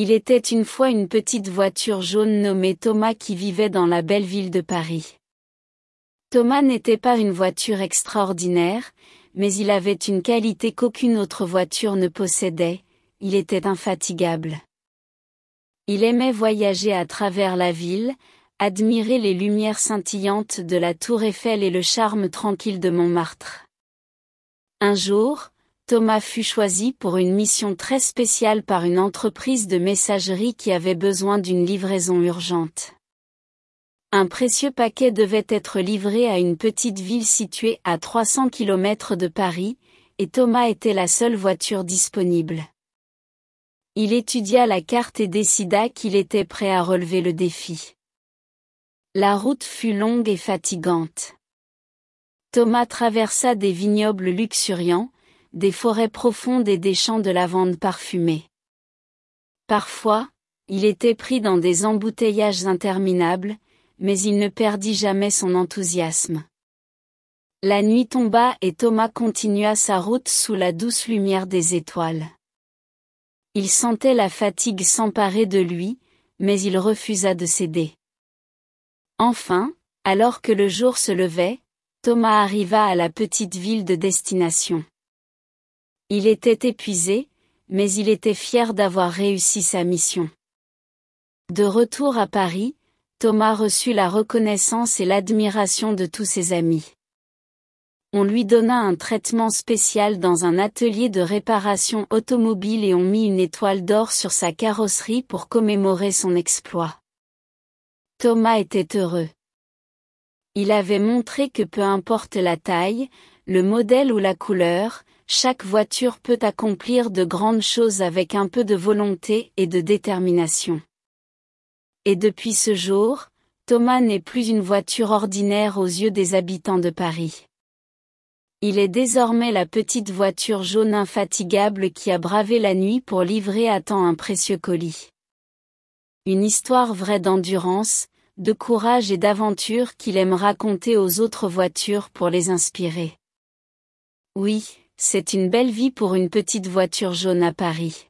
Il était une fois une petite voiture jaune nommée Thomas qui vivait dans la belle ville de Paris. Thomas n'était pas une voiture extraordinaire, mais il avait une qualité qu'aucune autre voiture ne possédait, il était infatigable. Il aimait voyager à travers la ville, admirer les lumières scintillantes de la tour Eiffel et le charme tranquille de Montmartre. Un jour, Thomas fut choisi pour une mission très spéciale par une entreprise de messagerie qui avait besoin d'une livraison urgente. Un précieux paquet devait être livré à une petite ville située à 300 km de Paris, et Thomas était la seule voiture disponible. Il étudia la carte et décida qu'il était prêt à relever le défi. La route fut longue et fatigante. Thomas traversa des vignobles luxuriants, des forêts profondes et des champs de lavande parfumés. Parfois, il était pris dans des embouteillages interminables, mais il ne perdit jamais son enthousiasme. La nuit tomba et Thomas continua sa route sous la douce lumière des étoiles. Il sentait la fatigue s'emparer de lui, mais il refusa de céder. Enfin, alors que le jour se levait, Thomas arriva à la petite ville de destination. Il était épuisé, mais il était fier d'avoir réussi sa mission. De retour à Paris, Thomas reçut la reconnaissance et l'admiration de tous ses amis. On lui donna un traitement spécial dans un atelier de réparation automobile et on mit une étoile d'or sur sa carrosserie pour commémorer son exploit. Thomas était heureux. Il avait montré que peu importe la taille, le modèle ou la couleur, chaque voiture peut accomplir de grandes choses avec un peu de volonté et de détermination. Et depuis ce jour, Thomas n'est plus une voiture ordinaire aux yeux des habitants de Paris. Il est désormais la petite voiture jaune infatigable qui a bravé la nuit pour livrer à temps un précieux colis. Une histoire vraie d'endurance, de courage et d'aventure qu'il aime raconter aux autres voitures pour les inspirer. Oui, c'est une belle vie pour une petite voiture jaune à Paris.